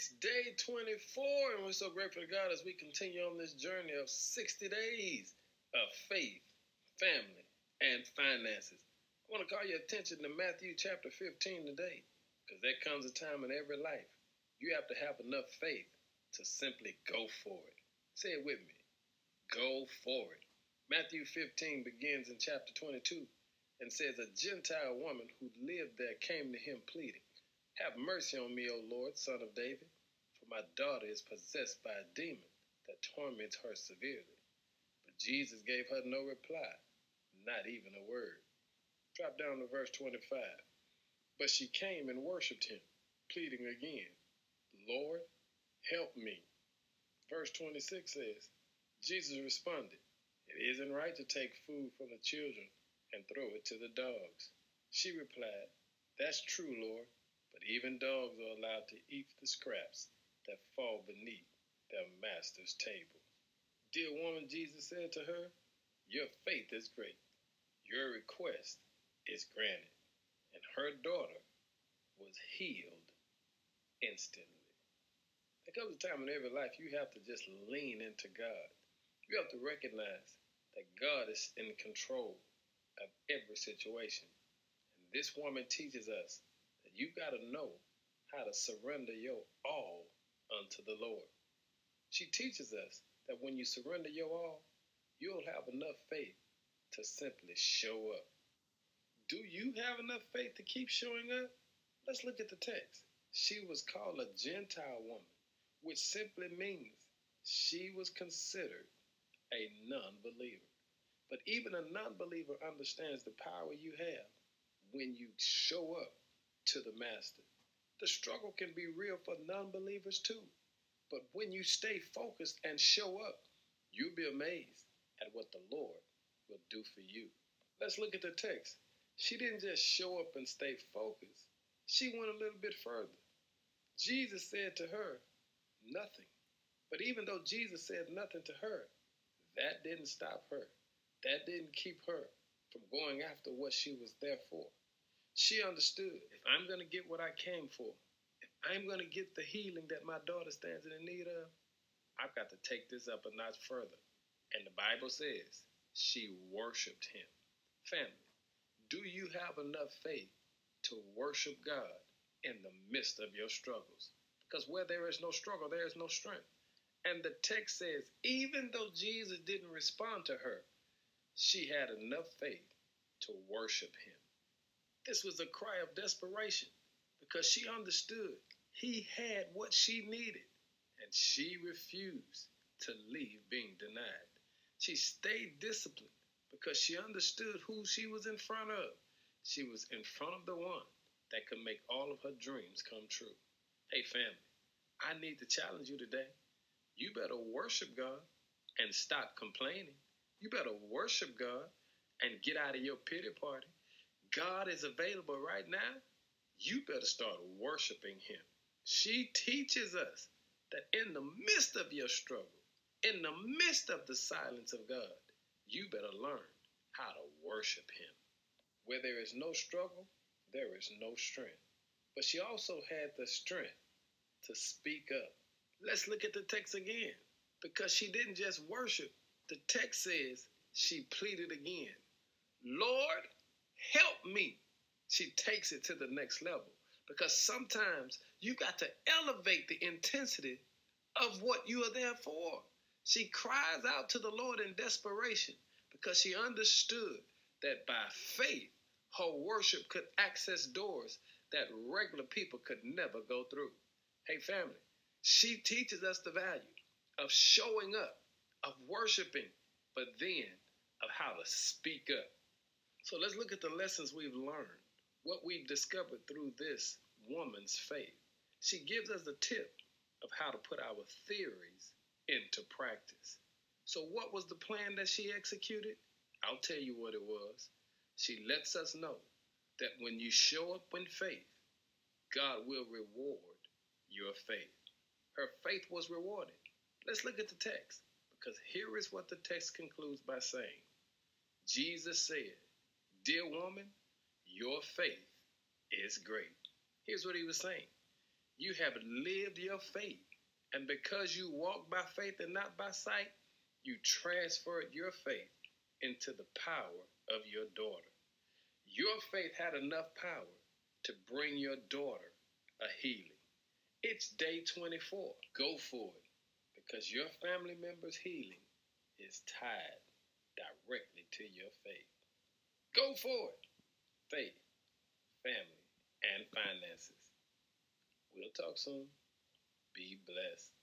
It's day 24, and we're so grateful to God as we continue on this journey of 60 days of faith, family, and finances. I want to call your attention to Matthew chapter 15 today, because there comes a time in every life you have to have enough faith to simply go for it. Say it with me go for it. Matthew 15 begins in chapter 22 and says, A Gentile woman who lived there came to him pleading. Have mercy on me, O Lord, son of David, for my daughter is possessed by a demon that torments her severely. But Jesus gave her no reply, not even a word. Drop down to verse 25. But she came and worshiped him, pleading again, Lord, help me. Verse 26 says, Jesus responded, It isn't right to take food from the children and throw it to the dogs. She replied, That's true, Lord but even dogs are allowed to eat the scraps that fall beneath their master's table. Dear woman, Jesus said to her, Your faith is great. Your request is granted. And her daughter was healed instantly. There comes a time in every life you have to just lean into God. You have to recognize that God is in control of every situation. And this woman teaches us you got to know how to surrender your all unto the Lord. She teaches us that when you surrender your all, you'll have enough faith to simply show up. Do you have enough faith to keep showing up? Let's look at the text. She was called a Gentile woman, which simply means she was considered a non believer. But even a non believer understands the power you have when you show up to the master. The struggle can be real for non believers too. But when you stay focused and show up, you'll be amazed at what the Lord will do for you. Let's look at the text. She didn't just show up and stay focused, she went a little bit further. Jesus said to her, Nothing. But even though Jesus said nothing to her, that didn't stop her. That didn't keep her from going after what she was there for. She understood if I'm going to get what I came for, if I'm going to get the healing that my daughter stands in need of, I've got to take this up a notch further. And the Bible says she worshiped him. Family, do you have enough faith to worship God in the midst of your struggles? Because where there is no struggle, there is no strength. And the text says, even though Jesus didn't respond to her, she had enough faith to worship him. This was a cry of desperation because she understood he had what she needed and she refused to leave being denied. She stayed disciplined because she understood who she was in front of. She was in front of the one that could make all of her dreams come true. Hey, family, I need to challenge you today. You better worship God and stop complaining. You better worship God and get out of your pity party God is available right now, you better start worshiping Him. She teaches us that in the midst of your struggle, in the midst of the silence of God, you better learn how to worship Him. Where there is no struggle, there is no strength. But she also had the strength to speak up. Let's look at the text again because she didn't just worship. The text says she pleaded again Lord, help me. She takes it to the next level because sometimes you got to elevate the intensity of what you are there for. She cries out to the Lord in desperation because she understood that by faith, her worship could access doors that regular people could never go through. Hey, family, she teaches us the value of showing up, of worshiping, but then of how to speak up. So let's look at the lessons we've learned, what we've discovered through this woman's faith. She gives us a tip of how to put our theories into practice. So, what was the plan that she executed? I'll tell you what it was. She lets us know that when you show up in faith, God will reward your faith. Her faith was rewarded. Let's look at the text because here is what the text concludes by saying Jesus said, Dear woman, your faith is great. Here's what he was saying You have lived your faith. And because you walk by faith and not by sight, you transferred your faith into the power of your daughter. Your faith had enough power to bring your daughter a healing. It's day 24. Go for it because your family member's healing is tied directly to your faith. Go for it. Faith, family, and finances. We'll talk soon. Be blessed.